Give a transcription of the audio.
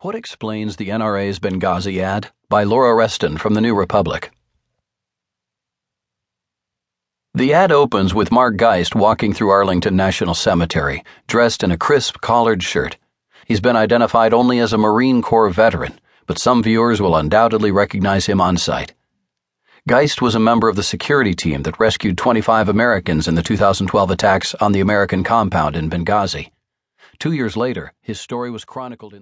What explains the NRA's Benghazi ad? By Laura Reston from the New Republic. The ad opens with Mark Geist walking through Arlington National Cemetery, dressed in a crisp collared shirt. He's been identified only as a Marine Corps veteran, but some viewers will undoubtedly recognize him on sight. Geist was a member of the security team that rescued 25 Americans in the 2012 attacks on the American compound in Benghazi. Two years later, his story was chronicled in